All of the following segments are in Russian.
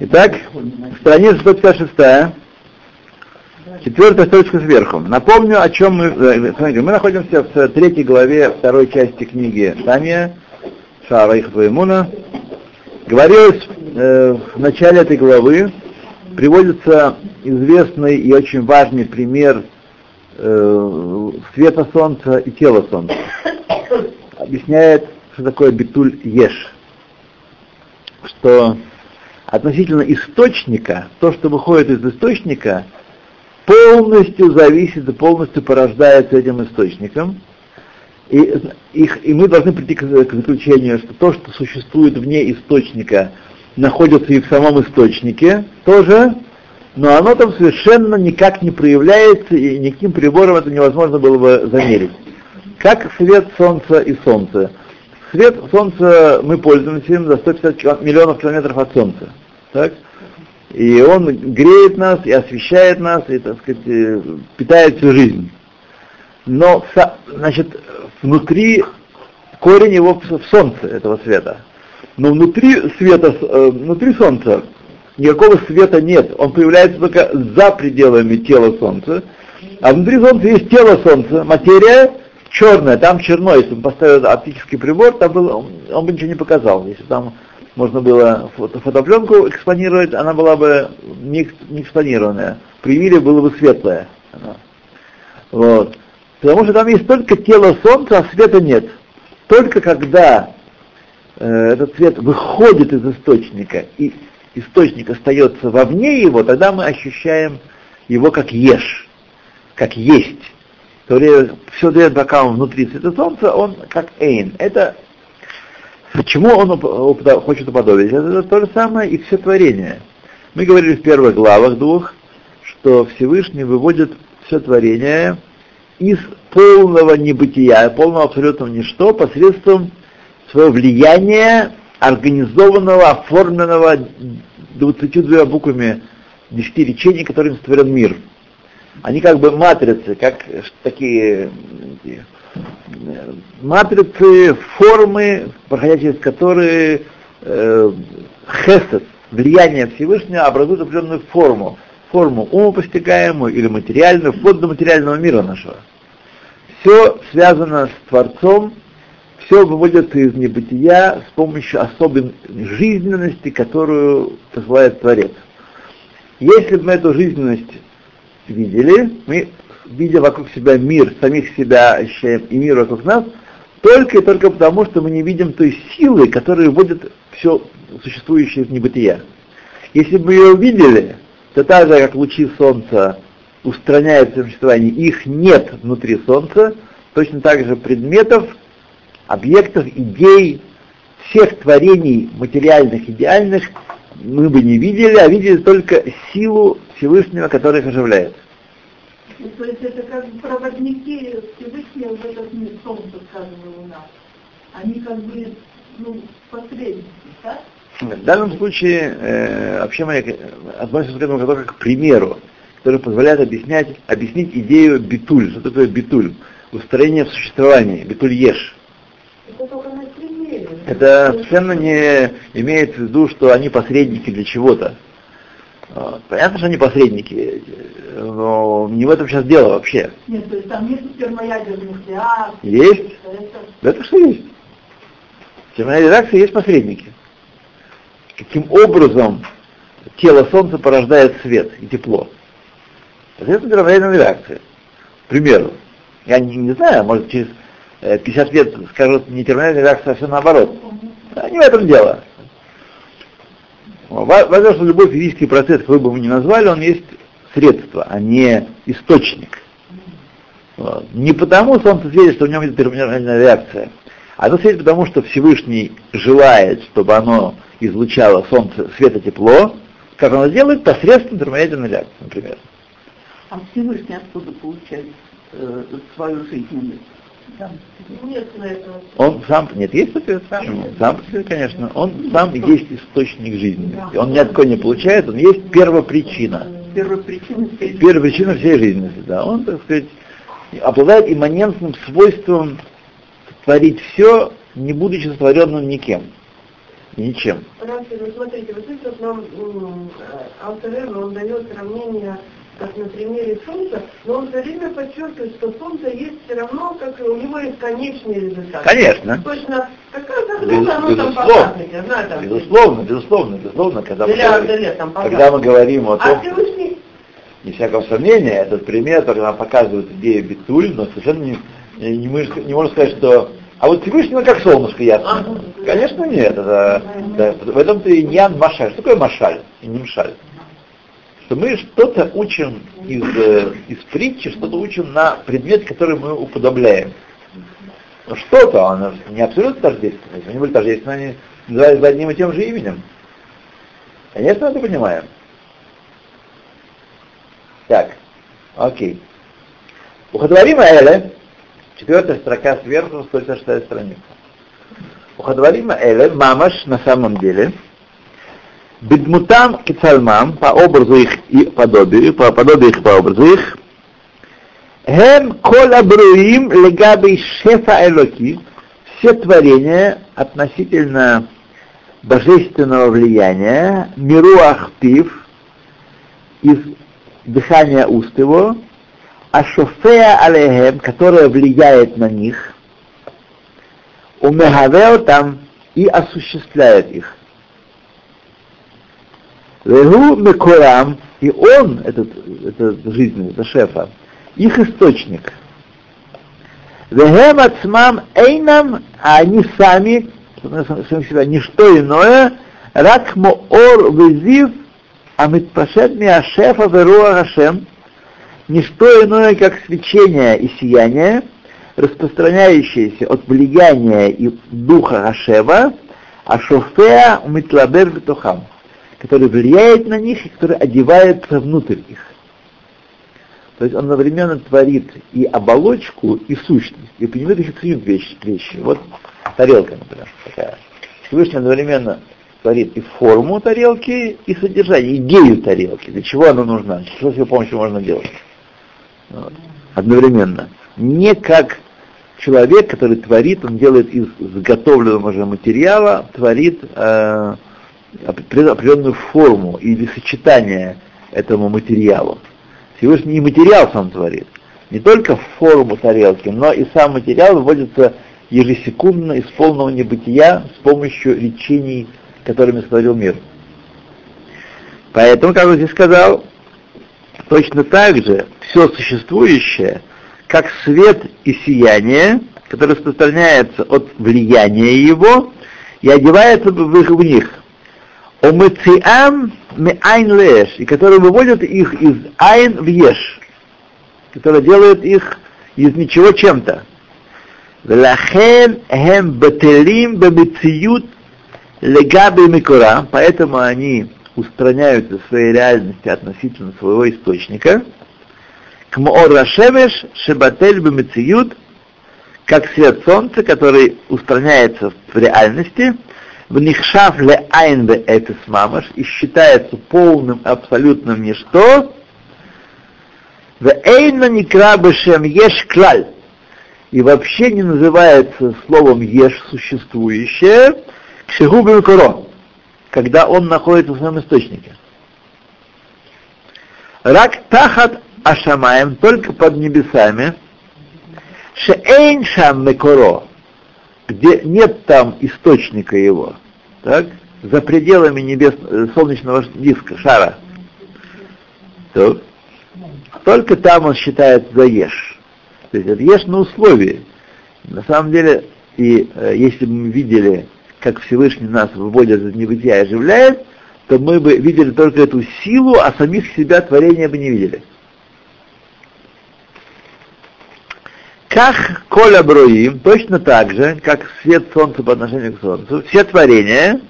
Итак, страница 156, четвертая строчка сверху. Напомню, о чем мы... э, Смотрите, мы находимся в третьей главе второй части книги Тамия, Шара Ихтваймуна. Говорилось э, в начале этой главы, приводится известный и очень важный пример э, света солнца и тела солнца. Объясняет, что такое битуль еш. Что относительно источника, то, что выходит из источника, полностью зависит и полностью порождается этим источником. И, их, и мы должны прийти к, к заключению, что то, что существует вне источника, находится и в самом источнике тоже, но оно там совершенно никак не проявляется, и никаким прибором это невозможно было бы замерить. Как свет Солнца и Солнце. Свет Солнца мы пользуемся им за 150 миллионов километров от Солнца. Так? И он греет нас и освещает нас, и, так сказать, питает всю жизнь. Но, значит, внутри корень его в солнце, этого света. Но внутри света, внутри солнца никакого света нет. Он появляется только за пределами тела солнца. А внутри солнца есть тело солнца, материя черная, там черно. Если бы поставил оптический прибор, там было, он бы ничего не показал. Если там можно было фото, фотопленку экспонировать, она была бы не, не экспонированная. Привили было бы светлое. Вот. Потому что там есть только тело Солнца, а света нет. Только когда э, этот свет выходит из источника, и источник остается вовне его, тогда мы ощущаем его как ешь, как есть. То время, все время, пока он внутри света Солнца, он как эйн. Это Почему он хочет уподобить? Это то же самое и все творение. Мы говорили в первых главах двух, что Всевышний выводит все творение из полного небытия, полного абсолютного ничто посредством своего влияния организованного, оформленного 22 буквами 10 речений, которыми сотворен мир. Они как бы матрицы, как такие матрицы, формы, проходя через которые э, хесед, влияние Всевышнего образует определенную форму, форму умопостигаемую или материальную, вплоть до материального мира нашего. Все связано с Творцом, все выводится из небытия с помощью особой жизненности, которую посылает Творец. Если бы мы эту жизненность видели, мы видя вокруг себя мир, самих себя и мир вокруг нас, только и только потому, что мы не видим той силы, которая вводит все существующее из небытия. Если бы ее увидели, то так же, как лучи солнца устраняют существование, их нет внутри солнца, точно так же предметов, объектов, идей, всех творений материальных, идеальных мы бы не видели, а видели только силу Всевышнего, который их оживляет. Ну, то есть это как бы проводники Всевышнего в этот мир, солнце, скажем, и луна. Они как бы, ну, посредники, да? В данном случае э, вообще мы относимся к этому только к примеру, который позволяет объяснять, объяснить идею битуль. Что такое битуль? Устроение в существовании, битуль еш. Это только на примере. Это совершенно не имеет в виду, что они посредники для чего-то. Понятно, что они посредники, но не в этом сейчас дело вообще. Нет, то есть там нет термоядерных реакций. Есть? Это... Да это что есть. В термоядерной реакции есть посредники. Каким образом тело Солнца порождает свет и тепло? Это термоядерная реакция. К примеру. Я не, не знаю, может через 50 лет скажут не термоядерная реакция, а все наоборот. А не в этом дело. Важно, что любой физический процесс, какой бы мы ни назвали, он есть средство, а не источник. Вот. Не потому Солнце светит, что в нем идет терминальная реакция, а это светит потому, что Всевышний желает, чтобы оно излучало Солнце света тепло, как оно делает посредством термоядерной реакции, например. А Всевышний откуда получает э, свою жизненность? Он сам, нет, есть ответ сам, сам по себе, конечно, он сам есть источник жизни. Он ни от кого не получает, он есть первопричина. Первопричина всей Первопричина всей жизни, да. Он, так сказать, обладает имманентным свойством творить все, не будучи сотворенным никем. Ничем. Рафи, ну смотрите, вот здесь вот нам Алтер он дает сравнение, как на примере Солнца, но он все время подчеркивает, что Солнце есть все равно, как и у него есть конечный результат. Конечно. Точно, какая-то Без- оно там показывает, я знаю, там Безусловно, безусловно, безусловно, когда мы, лет там когда мы говорим о А том, Всевышний не всякого сомнения, этот пример, который нам показывает идею Битуль, но совершенно не, не, мы- не можем сказать, что а вот Всевышнего как солнышко ясно. Ага. Конечно нет, это, да, в этом-то и не машаль. Что такое машаль и не мшаль? Что мы что-то учим из, э, из притчи, что-то учим на предмет, который мы уподобляем. Но что-то, оно не абсолютно тождественно. Если они были тождественны, они назывались бы одним и тем же именем. Конечно, это понимаем. Так, окей. Ухадварим Эле, четвертая строка сверху, 156 страница. Ухадварим Эле, мамаш на самом деле, бедмутам кицальмам, по образу их и подобию, по подобию их и по образу их, Хем кол абруим легаби шефа элоки, все творения относительно божественного влияния, миру ахпив, из дыхания уст его, а шофея алехем, которое влияет на них, умехавео там и осуществляет их. Вегу мекорам, и он, этот, этот жизнь, это шефа, их источник. Вегем ацмам эйнам, а они сами, сами себя, не что иное, рак моор везив, а митпашет миашефа веруа Хашем, не что иное, как свечение и сияние, распространяющееся от влияния и духа Хашева, а шофеа митлабер бетухам, который влияет на них и который одевается внутрь их. То есть он одновременно творит и оболочку, и сущность, и понимает их союз вещи, вещи. Вот тарелка, например, такая. Всевышний одновременно творит и форму тарелки, и содержание, идею тарелки, для чего она нужна, что с ее помощью можно делать. Вот. Одновременно. Не как человек, который творит, он делает из заготовленного же материала, творит э, определенную форму или сочетание этому материалу. Всевышний и материал сам творит. Не только форму тарелки, но и сам материал выводится ежесекундно из полного небытия с помощью речений, которыми сотворил мир. Поэтому, как он здесь сказал, точно так же все существующее, как свет и сияние, которое распространяется от влияния его и одевается в них. Омециам ми айн леш, и который выводит их из айн в еш, который делает их из ничего чем-то. Велахен хем бателим бемециют легаби микора, поэтому они устраняются своей реальности относительно своего источника. К Моор Рашевеш Шебатель Бемециют, как свет солнца, который устраняется в реальности, в Нихшав ле айн бе этис мамаш и считается полным абсолютным ничто, в эйна никра бешем еш клаль, и вообще не называется словом еш существующее, к шегубе коро, когда он находится в своем источнике. Рак тахат ашамаем, только под небесами, шеэйн шам мекоро, где нет там источника его, так, за пределами небес, солнечного диска, шара, то, только там он считает за еш. То есть это еш на условии. На самом деле, и э, если бы мы видели, как Всевышний нас выводит из небытия и оживляет, то мы бы видели только эту силу, а самих себя творения бы не видели. Как коля броим, точно так же, как свет солнца по отношению к солнцу, все творения,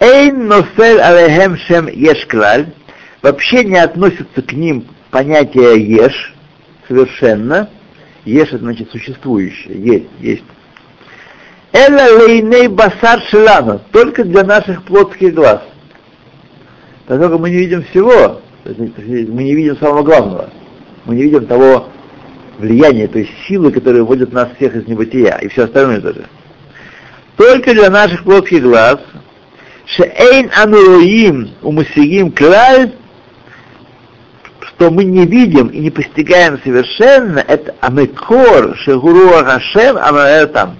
эйн носель алехем шем ешклаль, вообще не относятся к ним понятие еш совершенно, еш это значит существующее, есть, есть. Эла лейней басар шелана, только для наших плотских глаз. Поскольку мы не видим всего, мы не видим самого главного, мы не видим того влияния, то есть силы, которые вводят нас всех из небытия, и все остальное тоже. Только для наших плотских глаз, Шеэйн ануруим умусигим клаль, что мы не видим и не постигаем совершенно, это амекор шегуру Хашем там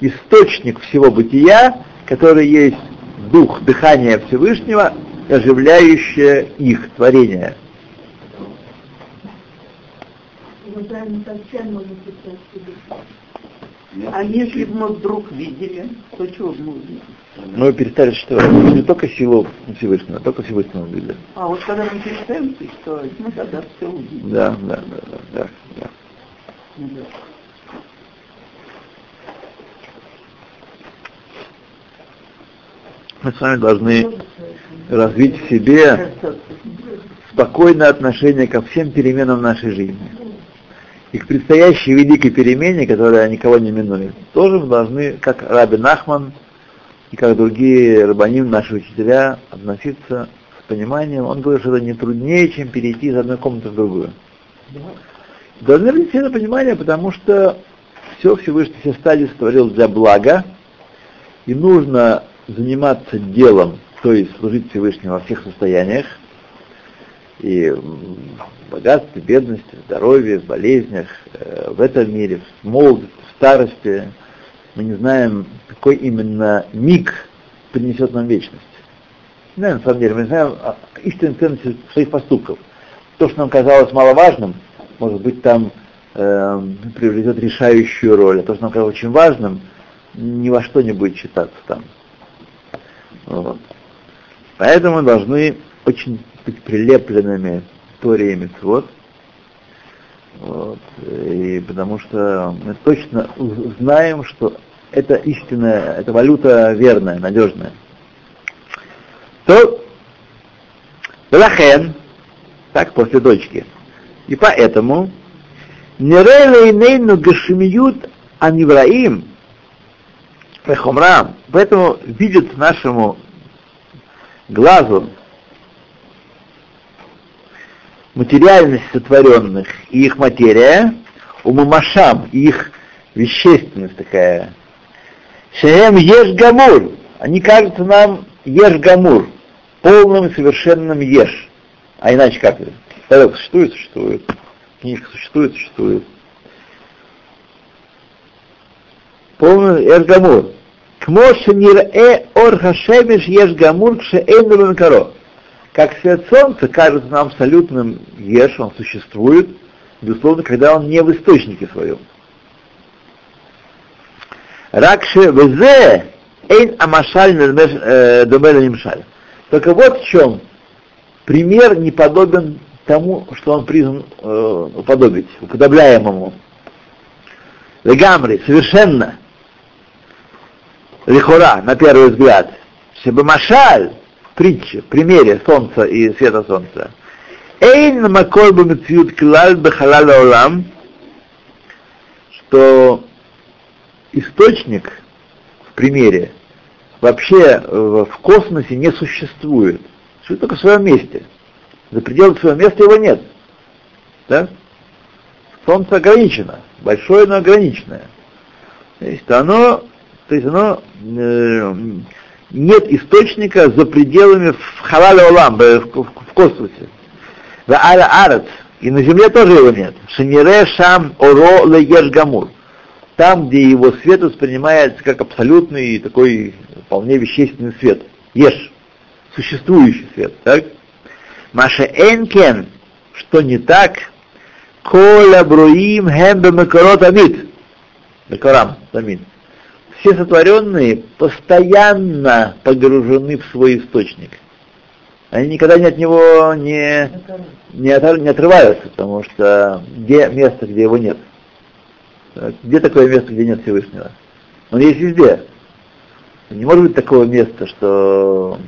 источник всего бытия, который есть дух, дыхание Всевышнего, оживляющее их творение. А если бы мы вдруг видели, то чего бы мы увидели? Мы перестали. Мы не только силу Всевышнего, а только Всевышнего увидели. А вот когда мы перестаем существовать, мы тогда все увидим. Да, да, да, да, да. да. Да. Мы с вами должны развить в себе спокойное отношение ко всем переменам нашей жизни. И к предстоящей великой перемене, которая никого не минует, тоже мы должны, как Раби Нахман и как другие рабаним, наши учителя, относиться с пониманием. Он говорит, что это не труднее, чем перейти из одной комнаты в другую. Должны быть это понимание, потому что все Всевышний все стадии створил для блага, и нужно заниматься делом, то есть служить Всевышнему во всех состояниях, и богатстве, бедности, здоровье, в болезнях, э, в этом мире, в молодости, в старости. Мы не знаем, какой именно миг принесет нам вечность. Не знаем, на самом деле, мы не знаем истинной ценности своих поступков. То, что нам казалось маловажным, может быть, там э, приобретет решающую роль, а то, что нам казалось очень важным, ни во что не будет считаться там. Вот. Поэтому мы должны очень быть прилепленными Торе и Митцвот, вот, и потому что мы точно знаем, что это истинная, это валюта верная, надежная. То Лахен, так после дочки. И поэтому Нерелейнейну Гашимиют Анивраим Пехомрам, поэтому видит нашему глазу материальность сотворенных и их материя, у мамашам и их вещественность такая. Шеем еш гамур, они кажутся нам еш гамур, полным и совершенным еш. А иначе как? Порядок существует, существует. Книжка существует, существует. Полный еш гамур. Кмоше нирэ ор хашемиш еш гамур кшеэйну каро как свет солнца кажется нам абсолютным еш, он существует, безусловно, когда он не в источнике своем. Ракше везе эйн амашаль э, домеля нимшаль. Только вот в чем пример не подобен тому, что он призван э, уподобить, уподобляемому. Легамри, совершенно. Лихора, на первый взгляд. Чтобы машаль, притче, примере солнца и света солнца. Эйн макор бамициют клаль бехалал олам, что источник в примере вообще в космосе не существует. Существует только в своем месте. За пределами своего места его нет. Да? Солнце ограничено, большое, но ограниченное. То есть оно, то есть оно э, нет источника за пределами в халале олам, в космосе. В аля арец, и на земле тоже его нет. Шенире шам оро лееш гамур. Там, где его свет воспринимается как абсолютный такой вполне вещественный свет. Еш, существующий свет, так? Маша энкен, что не так, коля бруим хембе макарот амид. Макарам, амид все сотворенные постоянно погружены в свой источник. Они никогда не от него не, не, от, не отрываются, потому что где место, где его нет? Где такое место, где нет Всевышнего? Он есть везде. Не может быть такого места, что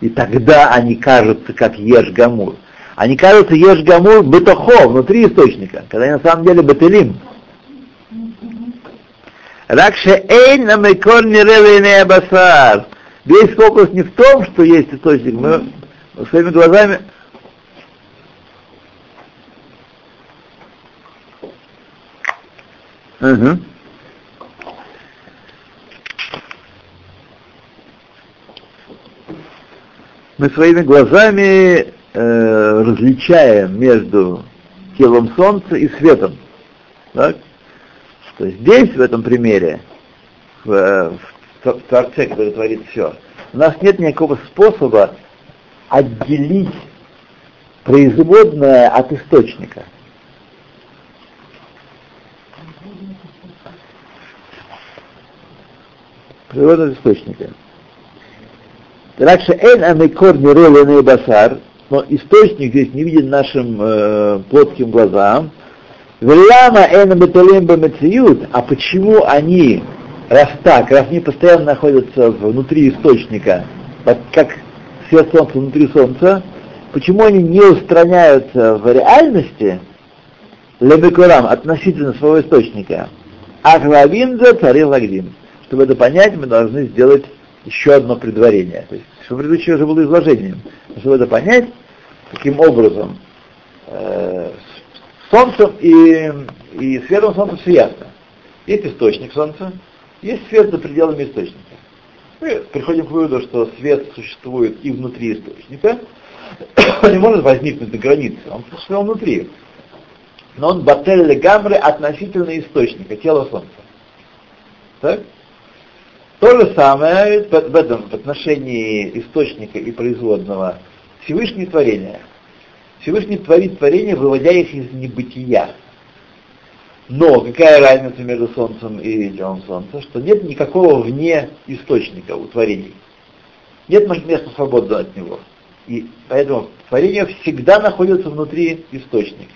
и тогда они кажутся как Еш-Гамур. Они кажутся Еш-Гамур бетохо, внутри источника, когда они на самом деле бетелим. Ракше эйн на мекор не басар. Весь фокус не в том, что есть источник. Мы своими глазами Угу. мы своими глазами э, различаем между телом Солнца и светом. Так? То здесь, в этом примере, в, в Творце, который творит все, у нас нет никакого способа отделить производное от источника. Производное от источника. Раньше эн амикор не басар, но источник здесь не виден нашим э, плоским глазам. Велама эн металим а почему они, раз так, раз они постоянно находятся внутри источника, как свет солнца внутри солнца, почему они не устраняются в реальности, лебекурам, относительно своего источника, ахлавинза царил лагдим. Чтобы это понять, мы должны сделать еще одно предварение. То есть, что предыдущее уже было изложением. Чтобы это понять, каким образом э, солнцем и, и светом солнца все ясно. Есть источник солнца, есть свет за пределами источника. Мы приходим к выводу, что свет существует и внутри источника, не может возникнуть на границе, он существует внутри. Но он батель гамры относительно источника, тела Солнца. Так? То же самое в, этом отношении источника и производного Всевышнее творение. Всевышний творит творение, выводя их из небытия. Но какая разница между Солнцем и телом Солнца? Что нет никакого вне источника у творений. Нет места свободного от него. И поэтому творение всегда находится внутри источника.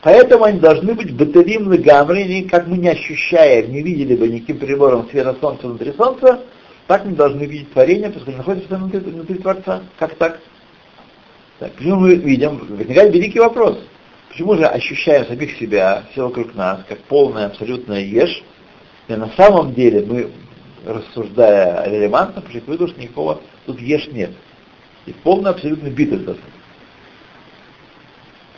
Поэтому они должны быть батарим гамри, как мы не ощущаем, не видели бы никаким прибором света Солнца внутри Солнца, так мы должны видеть творение, потому что находится внутри, внутри Творца. Как так? Так? Почему мы видим? Возникает великий вопрос. Почему же ощущаем самих себя, все вокруг нас, как полная абсолютная ешь, и на самом деле мы, рассуждая релевантно, пришли к выводу, что никакого тут ешь нет. И полная абсолютно битва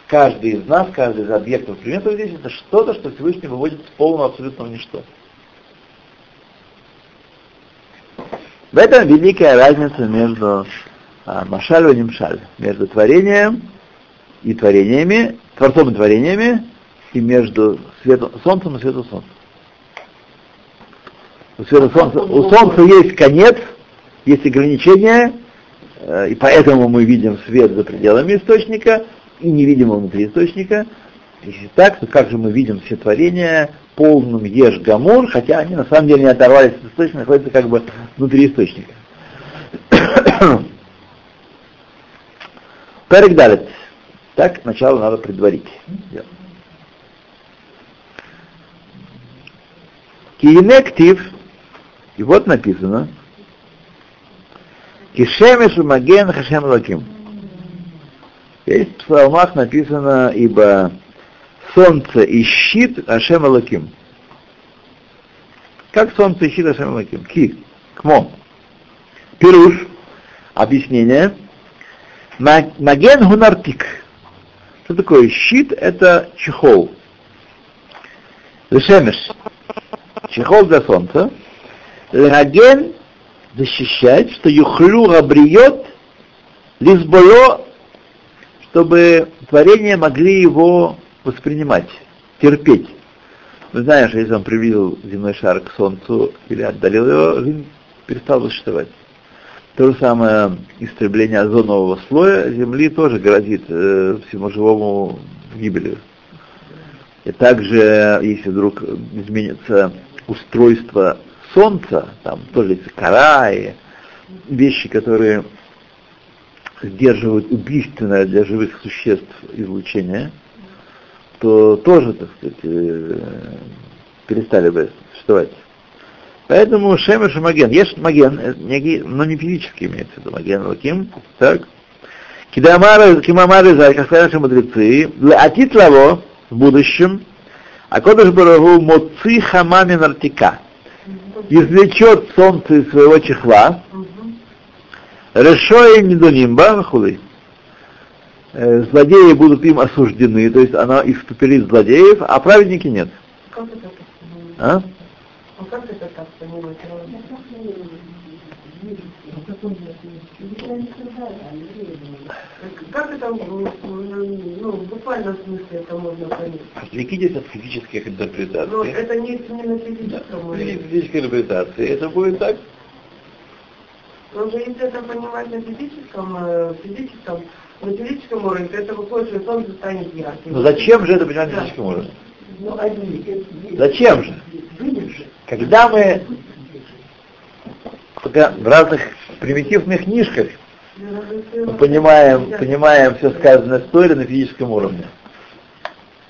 Каждый из нас, каждый из объектов предметов здесь это что-то, что Всевышний выводит с полного абсолютного ничто. В этом великая разница между а, Машаль и Нимшаль, между творением и творениями, Творцом и творениями, и между светом, Солнцем и светом Солнца. У, света солнца, у Солнца есть конец, есть ограничения, э, и поэтому мы видим свет за пределами источника и не видим его внутри источника. Если так, то как же мы видим все творения полным еш гамур, хотя они на самом деле не оторвались от источника, находятся как бы внутри источника. Перек далит. Так, сначала надо предварить. Киенектив, и вот написано, Кишемеш маген хашем лаким. Здесь в псалмах написано, ибо солнце и щит Ашем Лаким. Как солнце и щит Ашем Лаким? Ки, кмо. Пируш, объяснение. Маген гунартик. Что такое щит? Это чехол. Лешемеш. Чехол для солнца. Лаген защищать, что юхлю габриет лизболо, чтобы творения могли его воспринимать, терпеть. Мы знаем, что если он приблизил земной шар к Солнцу или отдалил его, жизнь перестала существовать. То же самое истребление озонового слоя Земли тоже грозит э, всему живому гибелью. И также, если вдруг изменится устройство Солнца, там тоже есть кора и вещи, которые сдерживают убийственное для живых существ излучение, то тоже, так сказать, э, перестали бы существовать. Поэтому Шемеш Маген. Есть Маген, э, но не физически имеется в виду Маген Лаким. Так. Кидамары, Кимамары, как сказали наши мудрецы, Атит Лаво в будущем, а Кодыш Барагу Моци Хамамин Артика извлечет солнце из своего чехла, Решои Недонимба, худы. Э, злодеи будут им осуждены, то есть она испепелит злодеев, а праведники нет. А? А как это так понимать? Как это, ну, в буквальном смысле это можно понять? Отвлекитесь от физических Но интерпретаций. это не, не на физическом Не уровне. физической интерпретации. Это будет так. Но уже если это понимать на физическом, э, физическом, на физическом уровне, то это выходит, что солнце станет ярким. Но зачем же это понимать на физическом уровне? Ну, они, Зачем же? Когда мы в разных примитивных книжках мы понимаем, понимаем все сказанное Торе на физическом уровне.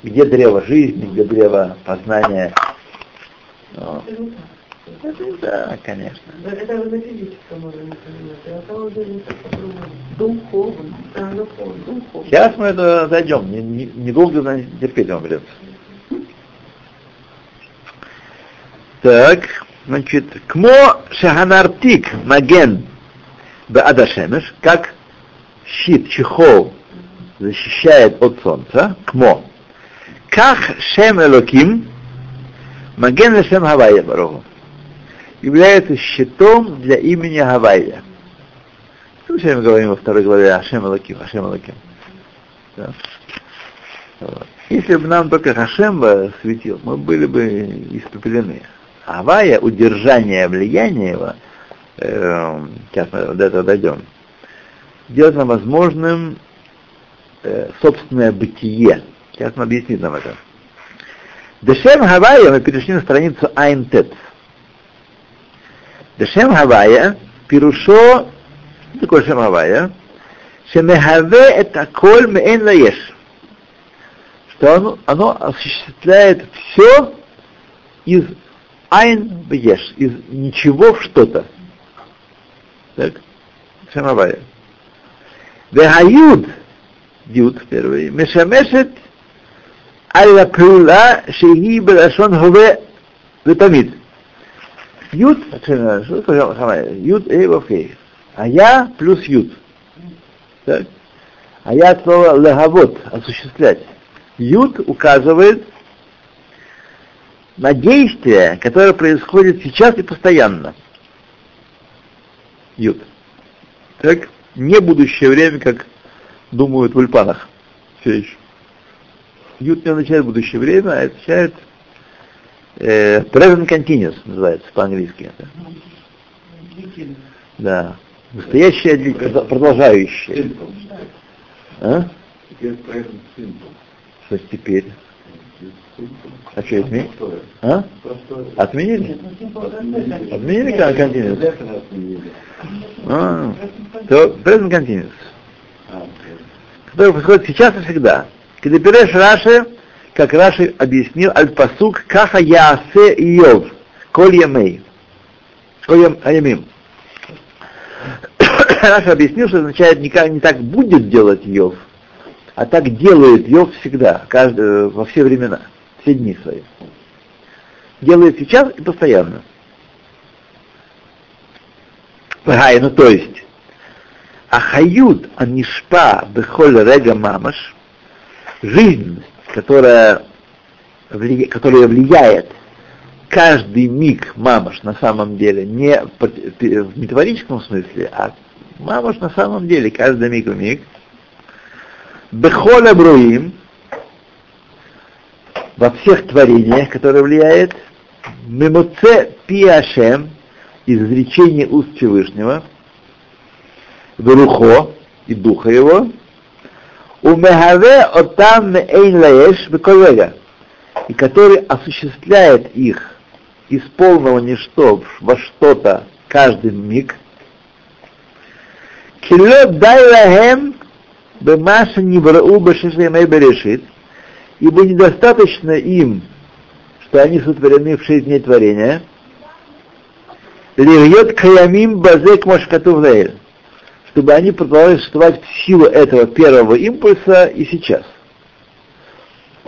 Где древо жизни, где древо познания. Вот. Это, да, конечно. Это вы на физическом уровне понимаете, а духовно. Сейчас мы это зайдем, не- не- недолго терпеть вам придется. Так, значит, кмо шаханартик маген беадашемеш, как щит, чехол защищает от солнца, кмо. Как шем элоким, маген лешем Хавайя барогу, является щитом для имени Гавайя. Мы все время говорим во второй главе Ашем Элоким, Ашем Элоким. Да. Если бы нам только Хашем светил, мы были бы испепелены. Авая, удержание влияния его, э, сейчас мы до этого дойдем, делает нам возможным э, собственное бытие. Сейчас он объяснит нам это. Дешем Хавая, мы перешли на страницу Айнтет. Дешем Хавая, пирушо, что такое Шем Хавая? Шемехаве это коль меэн лаеш. Что оно, оно осуществляет все из айн в еш, из ничего в что-то. Так? Шем Хавая. Вехаюд, юд первый, мешамешет аль пула шеги белашон хове ветамид. Юд, что такое Хавая? Юд, эй, вовкей. А я плюс юд. Так? А я слова легавод, осуществлять. Юд указывает на действие, которое происходит сейчас и постоянно. Юд. Так? Не будущее время, как думают в ульпанах. Все еще. Юд не означает будущее время, а означает э, present continuous, называется по-английски. это. Да. Настоящее, продолжающее. А? Что теперь? А что, отменили? А? Отменили? Отменили continuous? А, то present continuous. Который происходит сейчас и всегда. Когда берешь Раши, как Раши объяснил, аль-пасук каха яасе Иов, коль ямей, коль ям- ямим. Раша объяснил, что означает не, как- не так будет делать Йов, а так делает Йов всегда, каждый, во все времена, все дни свои. Делает сейчас и постоянно. Гай, ну то есть, Ахают анишпа бехоль рега мамаш, жизнь, которая, вли- которая влияет каждый миг мамаш на самом деле, не в метафорическом смысле, а мамаш на самом деле, каждый миг в миг, бехоля бруим, во всех творениях, которые влияет, мемоце пиашем, изречение уст Всевышнего, Верухо и духа его, умехаве отам меэйн лаэш беколега, и который осуществляет их из полного ничто во что-то каждый миг, кило дай лахем бемаша нибрау бешешемей берешит, ибо недостаточно им, что они сотворены в шесть дней творения, Лирьет каямим базек машкатувлейль, чтобы они продолжали существовать в силу этого первого импульса и сейчас.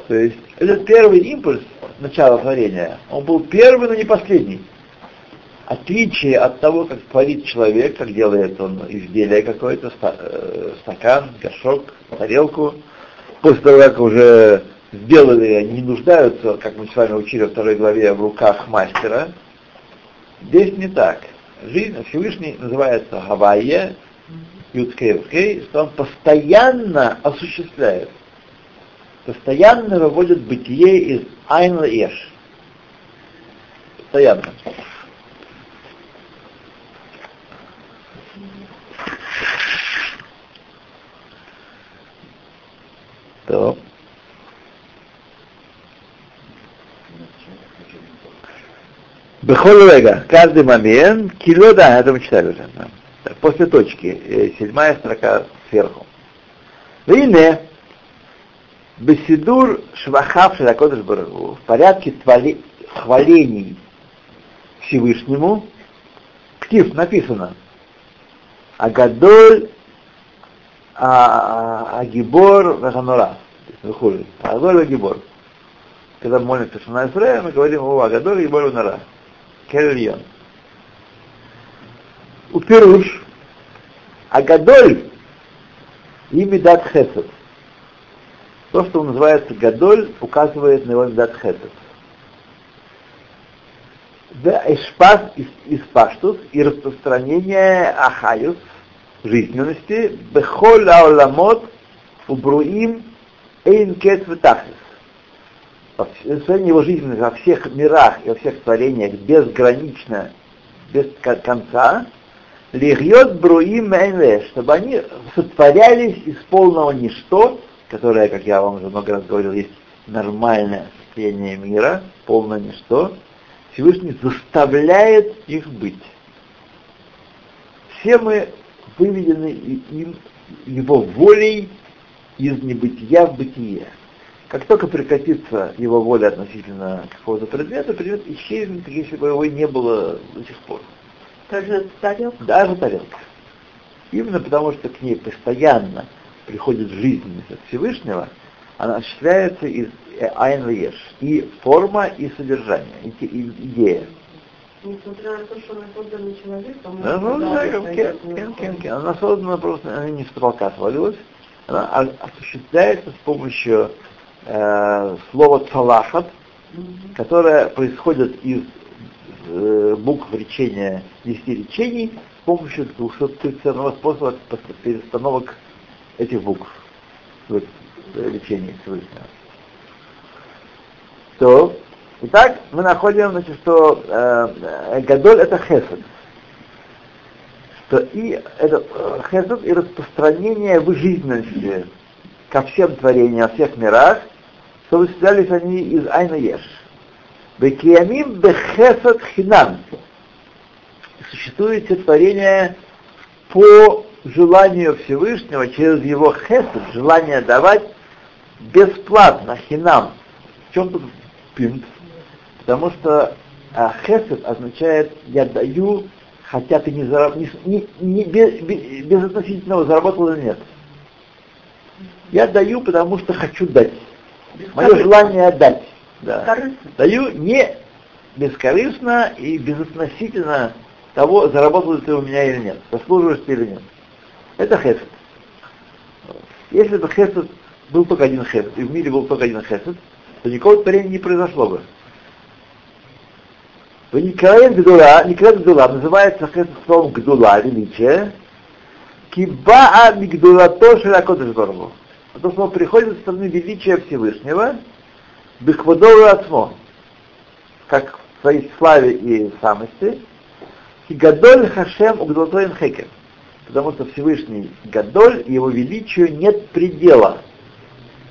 То есть этот первый импульс начала творения, он был первый, но не последний. Отличие от того, как творит человек, как делает он изделие какое-то, э, стакан, горшок, тарелку, после того, как уже сделали, они нуждаются, как мы с вами учили во второй главе, в руках мастера. Здесь не так. жизнь Всевышний называется Гавайя, Юткей, что он постоянно осуществляет, постоянно выводит бытие из Айна Еш. Постоянно. То. Бехолега, каждый момент, кило, да, это мы читали уже. Да. После точки, седьмая строка сверху. Вине, Бесидур Швахав Ширакодыш Барагу, в порядке твали, хвалений Всевышнему, ктив написано, Агадоль Агибор Ваханура, выходит, Агадоль Агибор. Когда мы молимся Шана Исраэ, мы говорим, о, Агадоль Агибор Ваханура. Кельон. У Пируш, Агадоль и Медат Хесед. То, что он называется Гадоль, указывает на его Медат Хесед. Да, Эшпас из Паштус и распространение Ахаюс, жизненности, Бехоль Ауламот, Убруим, Эйн Кет Ветахис состояние его жизни во всех мирах и во всех творениях безгранично, без конца, лихьет бруим мэнле, чтобы они сотворялись из полного ничто, которое, как я вам уже много раз говорил, есть нормальное состояние мира, полное ничто, Всевышний заставляет их быть. Все мы выведены им его волей из небытия в бытие. Как только прекратится его воля относительно какого-то предмета, предмет исчезнет, если бы его не было до сих пор. Даже тарелка? Даже тарелка. Именно потому, что к ней постоянно приходит жизненность от Всевышнего, она осуществляется из Айн. И форма, и содержание, и, и идея. Несмотря на то, что она создана человеком, да, ну, да, кен, кен, кен, кен. она создана просто, она не с потолка свалилась, она осуществляется с помощью э, слово цалахат, mm-hmm. которое происходит из э, букв речения десяти речений с помощью 230 способа перестановок этих букв в речении Всевышнего. То, итак, мы находим, значит, что э, Гадоль это хесед. Что и это э, хесед и распространение в жизненности ко всем творениям, во всех мирах, что вычислялись они из Айна Еш. Бекиямим бехесад хинам. Существует творение по желанию Всевышнего, через его хесед, желание давать бесплатно, хинам. В чем тут пинт? Потому что а, хесед означает «я даю, хотя ты не, зараб... не, не, не без, без, без относительного заработал или нет». Я даю, потому что хочу дать. Мое желание отдать. Да. Даю не бескорыстно и безотносительно того, заработал ты у меня или нет, заслуживаешь ты или нет. Это хесед. Если бы хесед был только один хесед, и в мире был только один хесед, то никакого творения не произошло бы. В Николаем Гдула, Николаем Гдула называется хесед словом Гдула, величие, кибаа мигдулато широкодыш барбу а потому что он приходит со стороны величия Всевышнего, бихвадовое отмо, как в своей славе и самости, и гадоль хашем угдолтоин хекер, потому что Всевышний гадоль, его величию нет предела,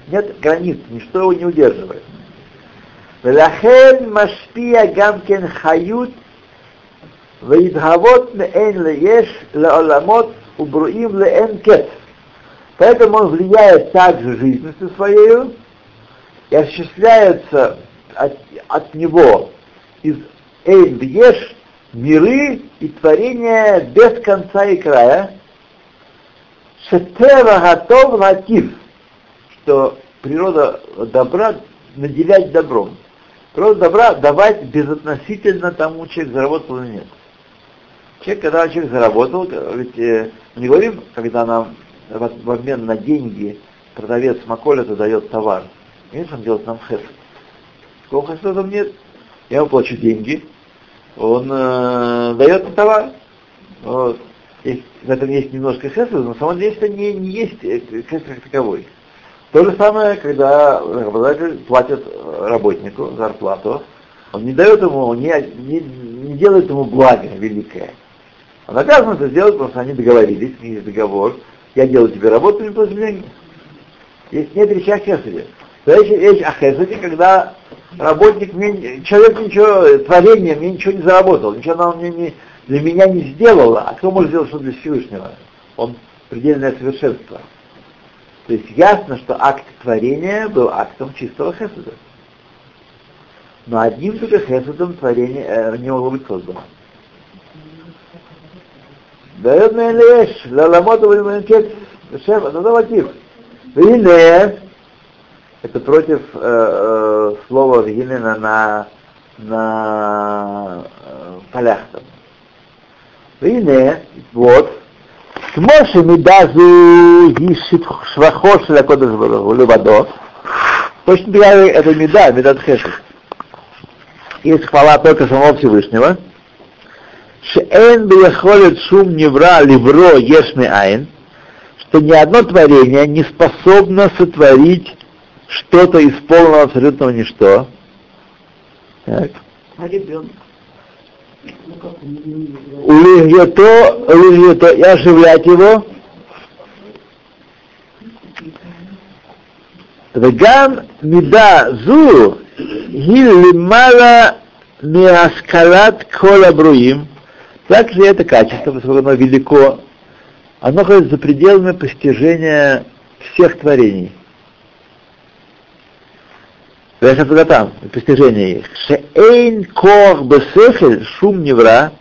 нет границ, ничто его не удерживает. Велахен машпия гамкен хают Ваидхавот меэн лееш леоламот убруим леэн кет. Поэтому он влияет также жизненностью своей и осуществляется от, от него из Эйн Бьеш миры и творения без конца и края. Шетева готов латив, что природа добра наделять добром. Природа добра давать безотносительно тому, человек заработал или нет. Человек, когда человек заработал, ведь э, не говорим, когда нам в, обмен на деньги продавец Маколета дает товар. Видишь, он делает нам хесед. Какого хеседа там нет? Я ему плачу деньги, он э, дает мне товар. Вот. Есть, в этом есть немножко хесед, но на самом деле это не, не есть хесед как таковой. То же самое, когда работодатель платит работнику зарплату, он не дает ему, он не, не, не делает ему благо великое. Он обязан это сделать, потому что они договорились, у них есть договор, я делаю тебе работу, мне платишь деньги. Есть нет речи о хесаде. Речь, речь о хесаде, когда работник, мне, человек ничего, творение мне ничего не заработал, ничего он мне не, для меня не сделал, а кто может сделать что для Всевышнего? Он предельное совершенство. То есть ясно, что акт творения был актом чистого хесада. Но одним только хесадом творение э, не могло быть создано. דאיות מהן לאש, в ולמנקט לשם, это ну, мотив. Вине, это против э, э слова Винена на, на э, полях там. Вине, вот, Смоши Мидазу Ишит Швахош Лакодыш Левадо. Точно такая это Меда, Медат Хешет. Есть хвала только самого Всевышнего. Шеэн бияхолет шум невра ливро ешми айн, что ни одно творение не способно сотворить что-то из полного абсолютного ничто. Так. А ребенок? Улихьето, улихьето, и оживлять его. Вегам мида зу гиллимала миаскалат кола бруим также это качество, поскольку оно велико, оно находится за пределами постижения всех творений. там постижение их. Шеэйн кох бесехель шум невра,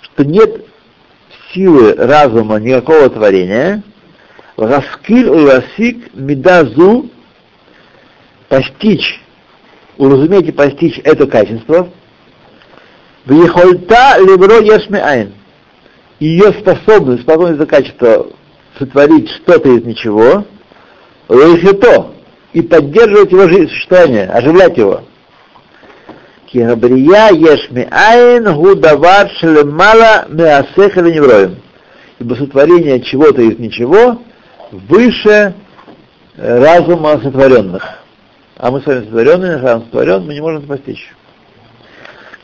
что нет силы разума никакого творения. Раскиль уласик медазу постичь, уразуметь и постичь это качество, Вихольта либро ешми айн. Ее способность, способность это качество сотворить что-то из ничего, то и поддерживать его жизнь, существование, оживлять его. Кигабрия ешми айн гудавар шлемала меасеха невроем. Ибо сотворение чего-то из ничего выше разума сотворенных. А мы с вами сотворенные, сотворен, мы не можем постичь.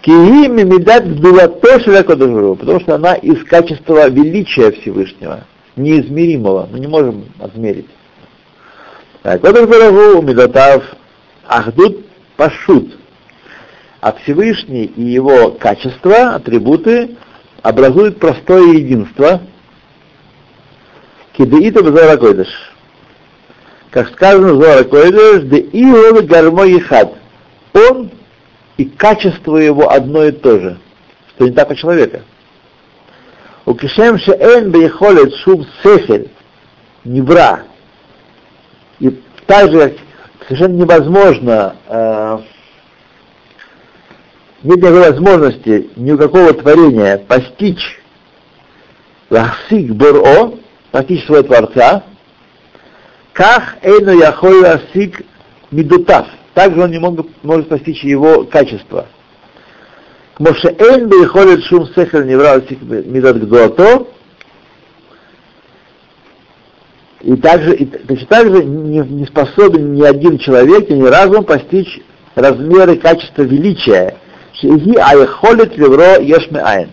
Кии мимидат билато шелякодажуру, потому что она из качества величия Всевышнего, неизмеримого, мы не можем отмерить. Так, Кодажуру мидатав ахдут пашут, а Всевышний и его качества, атрибуты образуют простое единство. Кидеита базара койдыш. Как сказано в Зора Койдыш, де иол гармо хад. Он и качество его одно и то же, что не так у человека. У кишем шеэн бейхолет шум сехель, невра. И также совершенно невозможно, э, нет никакой возможности ни у какого творения постичь лахсик боро, постичь своего Творца, как эйну яхой лахсик мидутав, также он не мог, может постичь его качество. Моше Эйн выходит шум сехер неврал мидат гдуато, и также, и, точно так же не, не способен ни один человек, ни разум постичь размеры качества величия. Шеги айхолит левро ешме айн.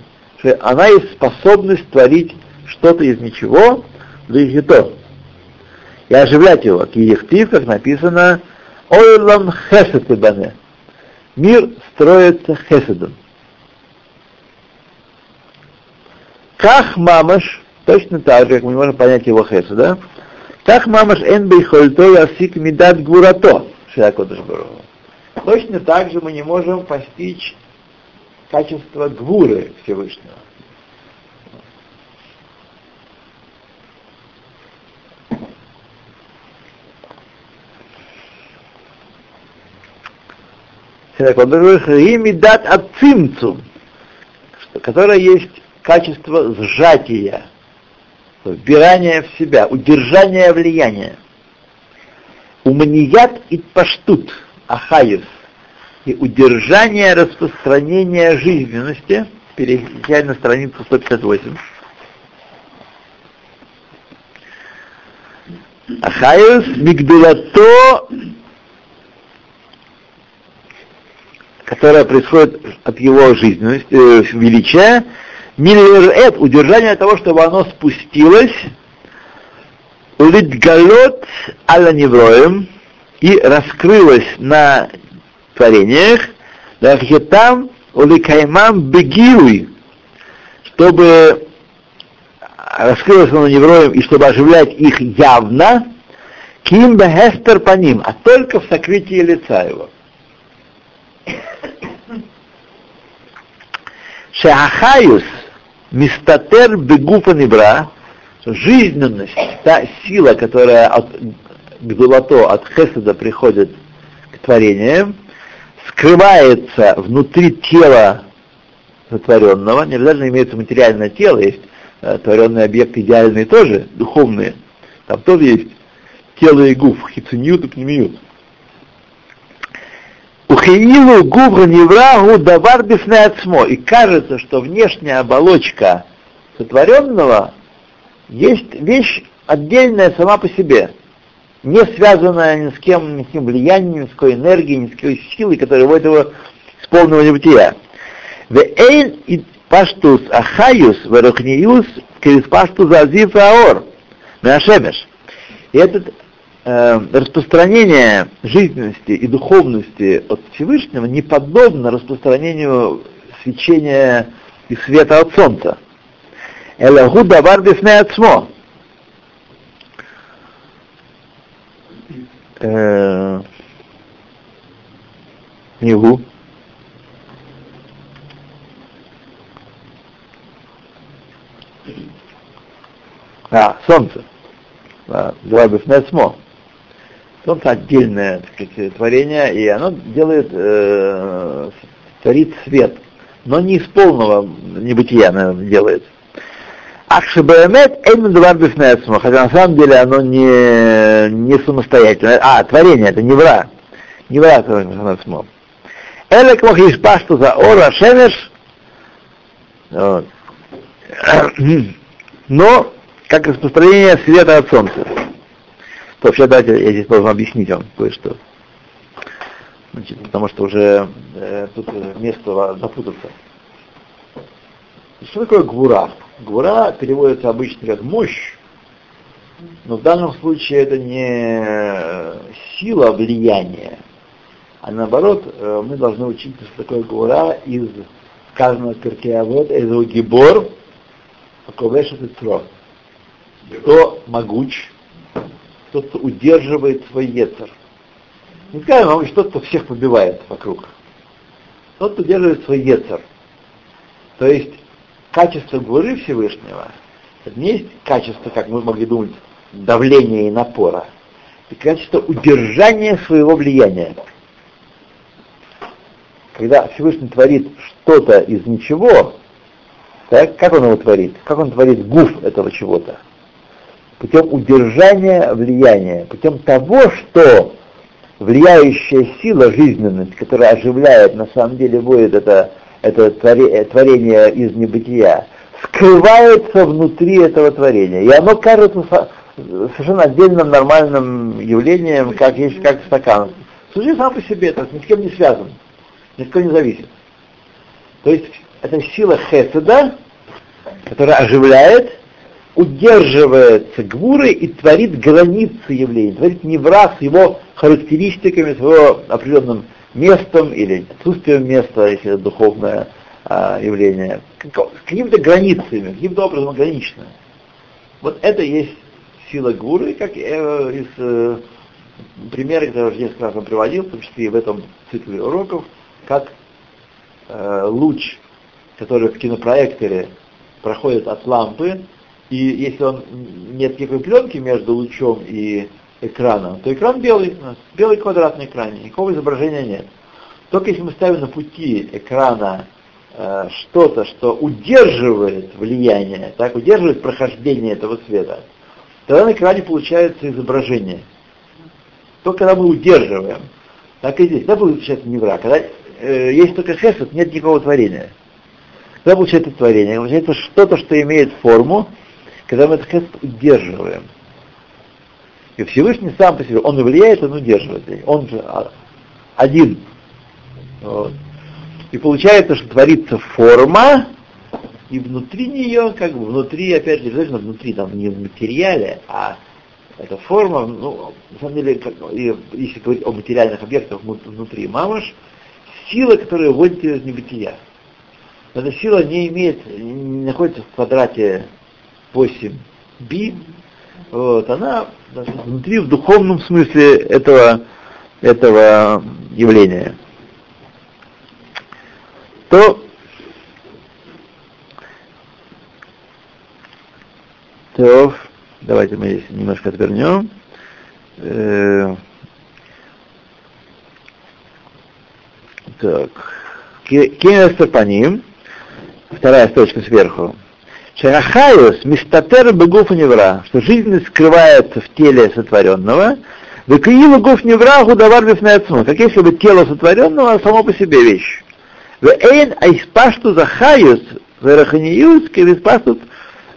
Она есть способность творить что-то из ничего, то и оживлять его. Киехтив, как написано, Ойлам хесед бане. Мир строится хеседом. Как мамаш, точно так же, как мы можем понять его хеседа, как мамаш эн бейхольто ясик мидат гурато, шиакодыш Точно так же мы не можем постичь качество гвуры Всевышнего. синагог других, ими дат отцимцу, которое есть качество сжатия, вбирания в себя, удержания влияния. Уманият и паштут, ахаис, и удержание распространения жизненности, переезжая на страницу 158. Ахаиус мигдулато которая происходит от его жизненности, э, величия, милерет, удержание того, чтобы оно спустилось, литгалот аля невроем, и раскрылось на творениях, там уликаймам бегируй, чтобы раскрылось оно невроем и чтобы оживлять их явно, ким бехестер по ним, а только в сокрытии лица его. Шахаюс мистатер бегуфа небра, жизненность, та сила, которая от гдулато, от хеседа приходит к творениям, скрывается внутри тела сотворенного, не обязательно имеется материальное тело, есть э, творенные объекты идеальные тоже, духовные, там тоже есть тело и гуф, хициньют и пнемиют. Ухиилу губра неврагу давар бифнеацмо. И кажется, что внешняя оболочка сотворенного есть вещь отдельная сама по себе, не связанная ни с кем, ни с каким влиянием, ни с какой энергией, ни с какой силой, которая вводит его с полного небытия. Веэйн и паштус ахаюс верухниюс через паштус азив аор. Мяшемеш. И этот э, распространение жизненности и духовности от Всевышнего не подобно распространению свечения и света от солнца. Элагу давар бифне ацмо. Нигу. А, солнце. Давар бифне ацмо. Солнце отдельное так сказать, творение, и оно делает, э, творит свет, но не из полного небытия оно делает. Ахшибаэмет эймендувар бифнесму, хотя на самом деле оно не, не самостоятельное. А, творение, это не вра. Не вра бифнесму. Элек мохиш пашту за ора шемеш, но как распространение света от солнца. Вообще, давайте я здесь должен объяснить вам кое-что. Значит, потому что уже э, тут место запутаться. Что такое гвура? Гвура переводится обычно как мощь, но в данном случае это не сила влияния, а наоборот, э, мы должны учиться, что такое гвура из сказанного Перкеавод, из гибор, Аковешет и Кто могуч, тот, кто удерживает свой яцер. Не скажем, а что кто всех побивает вокруг. Тот, кто удерживает свой яцер. То есть качество горы Всевышнего, это не есть качество, как мы могли думать, давления и напора. Это качество удержания своего влияния. Когда Всевышний творит что-то из ничего, так, как он его творит? Как он творит гуф этого чего-то? Путем удержания влияния, путем того, что влияющая сила, жизненность, которая оживляет, на самом деле вводит это, это творение из небытия, скрывается внутри этого творения. И оно кажется совершенно отдельным нормальным явлением, как есть как стакан. Служи сам по себе, это ни с кем не связан, ни с кем не зависит. То есть это сила хеседа, которая оживляет, удерживается гвурой и творит границы явления, творит невра с его характеристиками, с его определенным местом или отсутствием места, если это духовное а, явление, с какими-то границами, каким-то образом ограниченное. Вот это есть сила гвуры, как э, из э, примера, который я уже несколько раз приводил, в том числе и в этом цикле уроков, как э, луч, который в кинопроекторе проходит от лампы, и если он нет никакой пленки между лучом и экраном, то экран белый, белый квадратный экран, никакого изображения нет. Только если мы ставим на пути экрана э, что-то, что удерживает влияние, так, удерживает прохождение этого света, тогда на экране получается изображение. Только когда мы удерживаем, так и здесь, тогда получается не враг. Когда э, есть только хесед, нет никакого творения. Когда получается творение, получается что-то, что имеет форму, когда мы это хесед удерживаем. И Всевышний сам по себе, он и влияет, он удерживает. Он же а, один. Вот. И получается, что творится форма, и внутри нее, как бы внутри, опять же, обязательно внутри, там не в материале, а эта форма, ну, на самом деле, как, если говорить о материальных объектах внутри мамаш, сила, которая вводит ее из небытия. Эта сила не имеет, не находится в квадрате 8 би, вот, она внутри в духовном смысле этого, этого явления. То то, давайте мы здесь немножко отвернем. Э, так. Кинестер по ним. Вторая строчка сверху. Шарахаюс мистатер бегуф невра, что жизнь скрывается в теле сотворенного, Векиила гуф невра гудавар бифнецму, как если бы тело сотворенного само по себе вещь. Вейн айспашту захаюс, вераханиюс, кевиспашту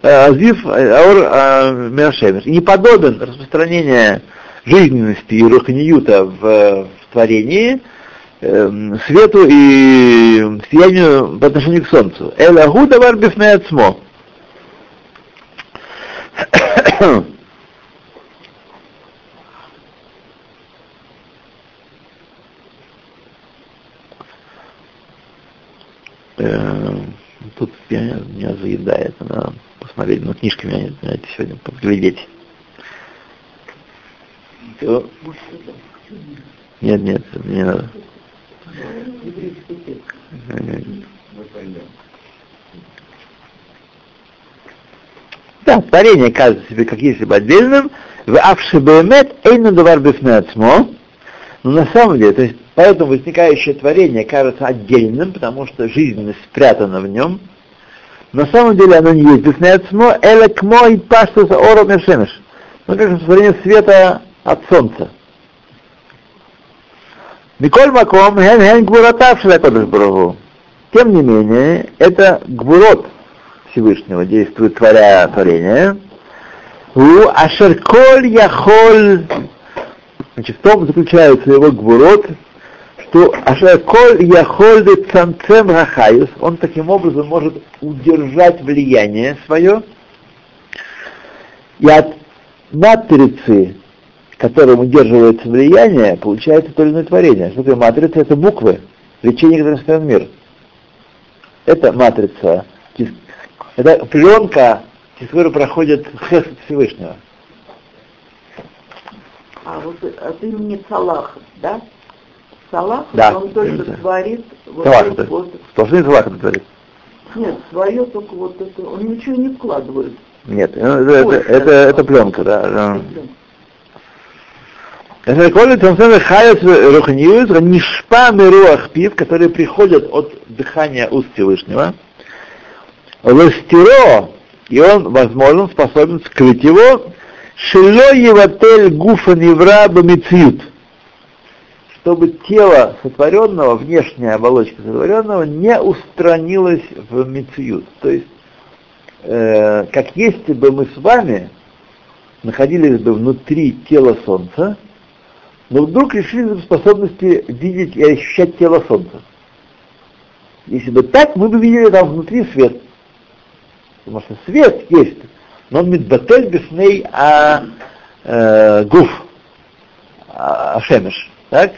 азив аур миашемиш. И не подобен распространение жизненности и руханиюта в, в творении, э, свету и сиянию по отношению к солнцу. Элагу давар бифнецмо. Тут меня, меня заедает, надо посмотреть, но книжки меня знаете, сегодня подглядеть. Нет, нет, не надо. Да, творение кажется себе как если бы отдельным, в авшибемет эйну давар бифнецмо, но на самом деле, то есть поэтому возникающее творение кажется отдельным, потому что жизненность спрятана в нем, на самом деле оно не есть бифнецмо, эле кмо и паштус ором мешемеш. Ну как творение света от солнца. Миколь Маком, хен хен гвуратав Шелакодыш Тем не менее, это гвурот, Всевышнего действует, творя творение. У Ашерколь Яхоль, значит, в том заключается его гвурот, что Ашерколь Яхоль де Цанцем Рахаюс, он таким образом может удержать влияние свое, и от матрицы, которым удерживается влияние, получается то или иное творение. Что такое матрица? Это буквы, лечение, которое состоит мир. Это матрица это пленка, через которую проходит хесед Всевышнего. А вот от имени Салах, да? Салах, да. он только да. творит вот Салах, это вот. Сплошные Салах это творит. Нет, свое только вот это, он ничего не вкладывает. Нет, это, это, это, это пленка, да. Это колет самсен хаят руханиют, нишпа мируах пив, которые приходят от дыхания уст Всевышнего. Ластеро, и он, возможно, способен скрыть его, шило еватель гуфа невра бамициют, чтобы тело сотворенного, внешняя оболочка сотворенного не устранилась в мициют. То есть, э, как если бы мы с вами находились бы внутри тела Солнца, но вдруг лишились способности видеть и ощущать тело Солнца. Если бы так, мы бы видели там внутри свет. Потому что свет есть, но он мидбатель бифней а э, гуф, а, шемеш. Так?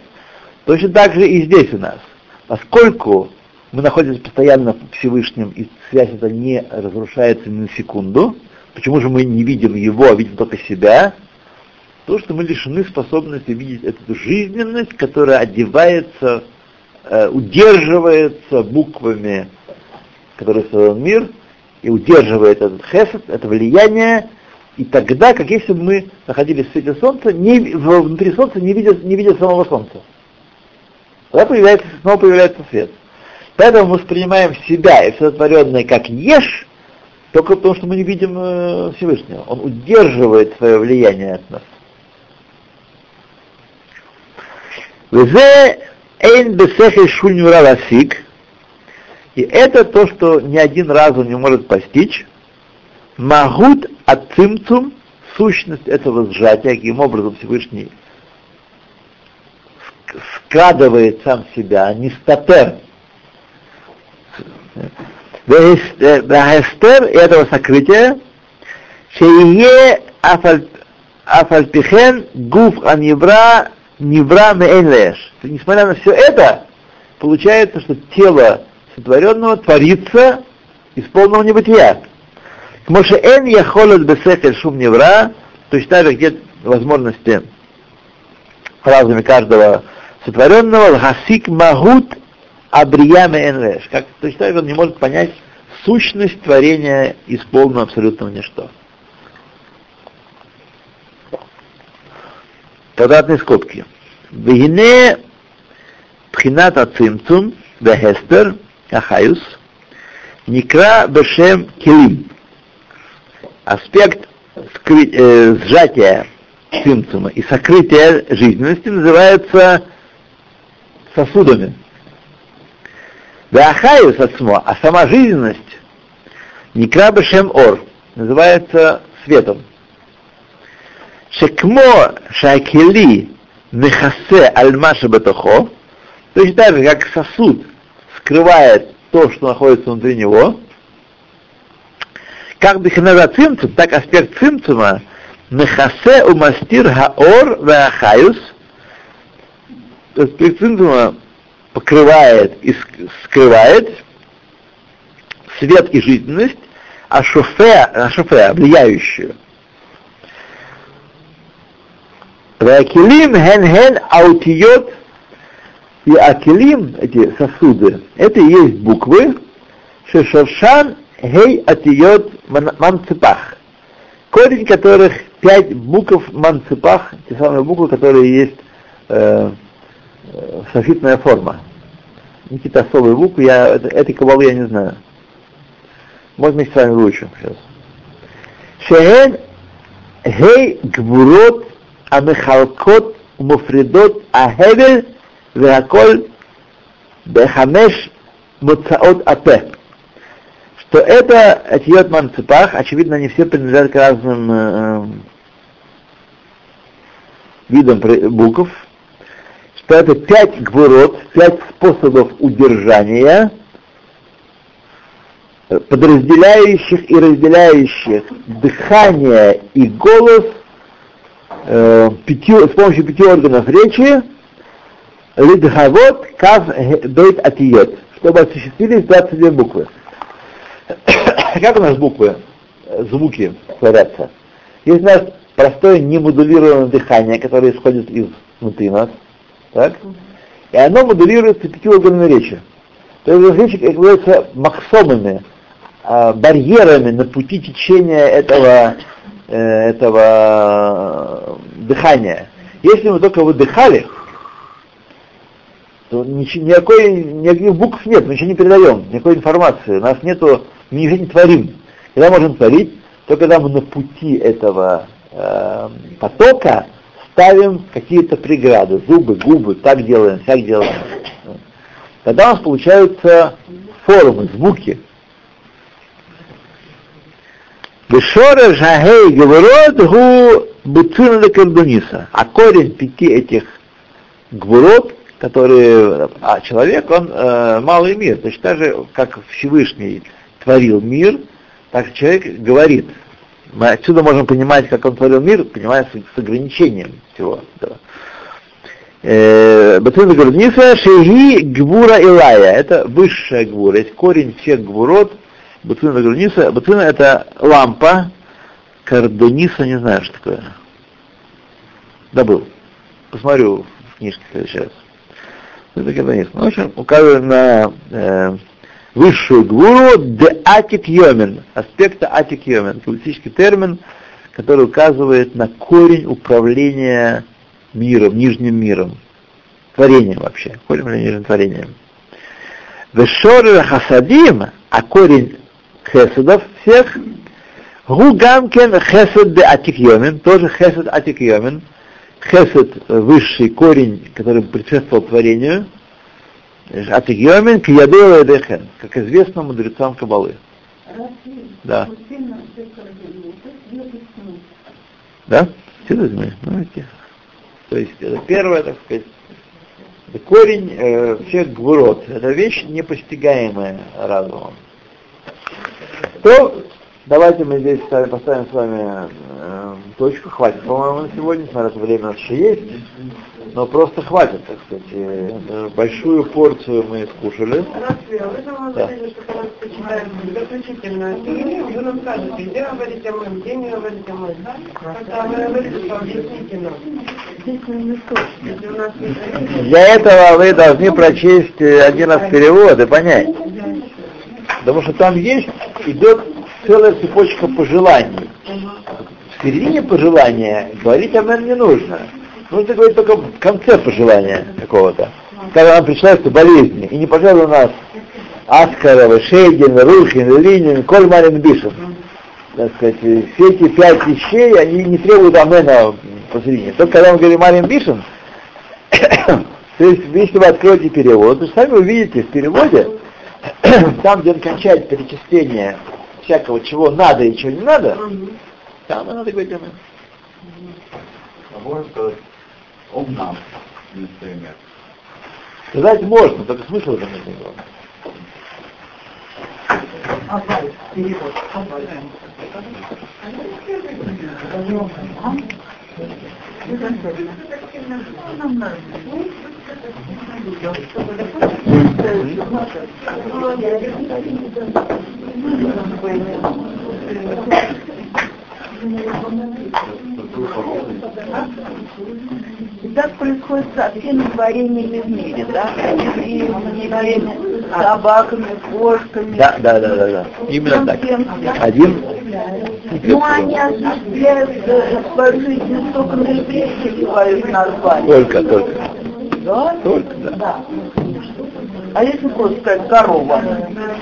Точно так же и здесь у нас. Поскольку мы находимся постоянно в Всевышнем, и связь эта не разрушается ни на секунду, почему же мы не видим его, а видим только себя? То, что мы лишены способности видеть эту жизненность, которая одевается, э, удерживается буквами, которые создал мир, и удерживает этот хесед, это влияние, и тогда, как если бы мы находились в свете солнца, не, внутри солнца, не видя, не видя самого солнца. Тогда появляется, снова появляется свет. Поэтому мы воспринимаем себя и все творенное как ешь, только потому, что мы не видим э, Всевышнего. Он удерживает свое влияние от нас. Везе эйн бесехе шульнюра ласик, и это то, что ни один разум не может постичь. Магут ацимцум, сущность этого сжатия, каким образом Всевышний складывает сам себя, не статер. Вахестер этого сокрытия, шее афальпихен гуф анивра невра мейнлеш. Несмотря на все это, получается, что тело сотворенного творится из полного небытия. Моше эн яхолет бесехель шум невра, то есть так где возможности разуме каждого сотворенного, хасик магут абрияме энвеш. Как точно так он не может понять сущность творения из полного абсолютного ничто. Квадратные скобки. Вегине пхинат ацимцум вехестер ахаюс никра бешем килим. Аспект скры, э, сжатия цимцума и сокрытия жизненности называется сосудами. Веахаюс отсмо, а сама жизненность Никра Бешем Ор называется светом. Шекмо Шакели Мехасе Альмаша Батохо, то есть так же, как сосуд скрывает то, что находится внутри него, как Беханаза Цимцум, так аспект Цимцума. Мехасе Умастир Хаор Веахаюс, аспект Цимцума покрывает и скрывает свет и жизненность, а шофе, а шофе влияющую. Вакилим хен хен аутиот и акилим, эти сосуды, это и есть буквы, шешаршан хей атиот манцепах. Корень которых пять букв манцепах, те самые буквы, которые есть э, э, софитная форма. Какие-то особые буквы, я, этой кабалы я не знаю. Может, мы с вами выучим сейчас. Шехен гей гвурот амехалкот муфридот ахевель веаколь бехамеш муцаот апе. Что это атиот манцепах, очевидно, они все принадлежат к разным э, видам букв, что это пять гвурот, пять способов удержания, подразделяющих и разделяющих дыхание и голос э, пяти, с помощью пяти органов речи, лидхавот кав бейт атиот, чтобы осуществились 22 буквы. как у нас буквы, звуки творятся? Есть у нас простое немодулированное дыхание, которое исходит изнутри нас, так? И оно модулируется пяти органами речи. То есть речи являются максомами, а, барьерами на пути течения этого, э, этого дыхания. Если мы только выдыхали, то ничего, никакой, никаких букв нет, мы ничего не передаем, никакой информации, у нас нету, мы ничего не творим. Когда можем творить, только когда мы на пути этого э, потока ставим какие-то преграды, зубы, губы, так делаем, так делаем. Тогда у нас получаются формы, звуки. Бешора жагей гворот гу карбониса. А корень пяти этих гворот, которые, а человек, он э, малый мир. То есть так же, как Всевышний творил мир, так человек говорит. Мы отсюда можем понимать, как он творил мир, понимая с, с ограничением всего этого. Э, Бутун карбониса шеги гвура илая. Это высшая гвура. Есть корень всех гвурот, Бутвина Гаруниса. Бутвина это лампа, Кардениса, не знаю, что такое. Добыл. Посмотрю в книжке в следующий раз. Это Карденис. Ну, общем, указывает на э, высшую гуру де атик йомен, аспекта атик йомен, каббалистический термин, который указывает на корень управления миром, нижним миром, творением вообще, корень управления нижним творением. Вешоры хасадим, а корень хесадов всех, гугамкен хесед де атикьомен, тоже хесед атикьомен, хесед высший корень, который предшествовал творению, атикьомен киядева эдехен, как известно мудрецам Кабалы. Да. Да? Все должны. Ну. То есть это первое, так сказать, корень э, всех гвурот. Это вещь непостигаемая разумом. То давайте мы здесь с вами поставим с вами э, точку. Хватит, по-моему, на сегодня, несмотря на время у нас еще есть. Но просто хватит, так сказать. Э, Большую порцию мы скушали. Разве вы Да. говорили, что когда почитаем заключительную книгу, вы нам скажете, где говорить о моем, где не говорить о моем. Когда вы говорите, что объясните нам. Если у нас есть Для этого вы должны прочесть э, один раз перевод и понять. Потому что там есть, идет целая цепочка пожеланий. В середине пожелания говорить о мен не нужно. Нужно говорить только в конце пожелания какого-то. Когда нам пришла болезни. И не пожалуй у нас Аскарова, Шейгин, Рухин, Линин, Кольмарин, Бишев. Так сказать, все эти пять вещей, они не требуют амена посередине. Только когда мы говорим Марин Бишин, то есть, если вы откроете перевод, то сами увидите в переводе, там, где он кончает перечисление всякого, чего надо и чего не надо, там и надо говорить амен. А можно сказать «Ом нам» имя? Сказать можно, только смысл в этом нет никакого. И так происходит со всеми творениями в мире, да? Евреями, собаками, кошками. Да, да, да, да, да. Именно так. Один Ну, они осуществляют свою жизнь только на своих названиях. только, только. Да? Только, да. А если просто сказать корова?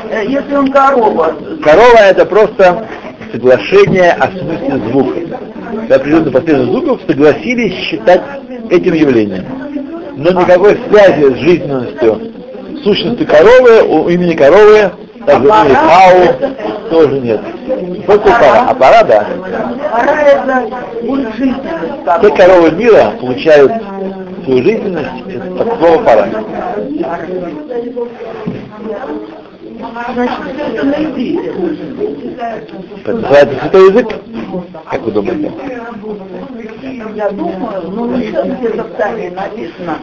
Э, Если он корова, Корова это просто соглашение о смысле звука. До определенной последовательности звуков согласились считать этим явлением. Но никакой связи с жизненностью, сущностью коровы, у имени коровы, так же имени Хау, тоже нет. Только пара. А пора, да. пора это Все коровы. мира получают свою жизненность от слова. Значит, это называется святой язык. Как вы думаете? Я думаю, ну еще где-то в Тане написано,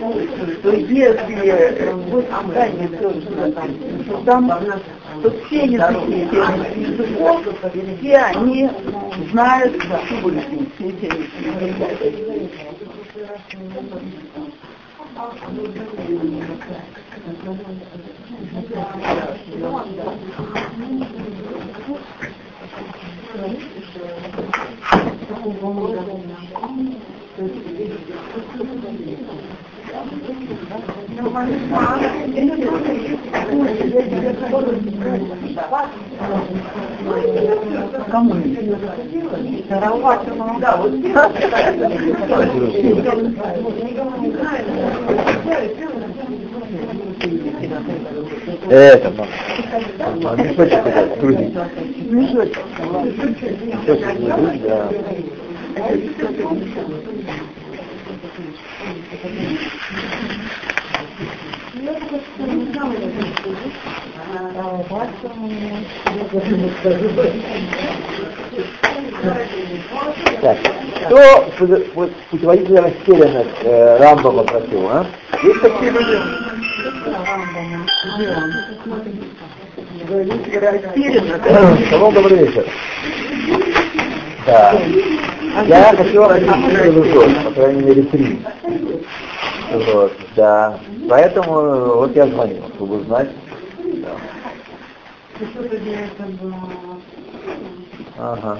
что если будет Тане то там, то все языки языков, все они знают эти языки. Кому? Да, вот Это, мама. А, Мешочек куда грузить. Мешочек. Мешочек грузить, да. Так, пу- пу- путеводитель растерянных э, Рамба попросил, а? Есть такие люди? Шалом, добрый вечер. Да. Я хочу к друзьям, по крайней мере, три. Вот, да. Поэтому э, вот я звонил, чтобы узнать. Да. Ага.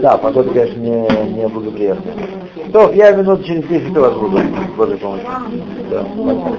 Да, погода, конечно, не, не благоприятная. То, я минут через 10 у вас буду, с Божьей помощью. Да, спасибо.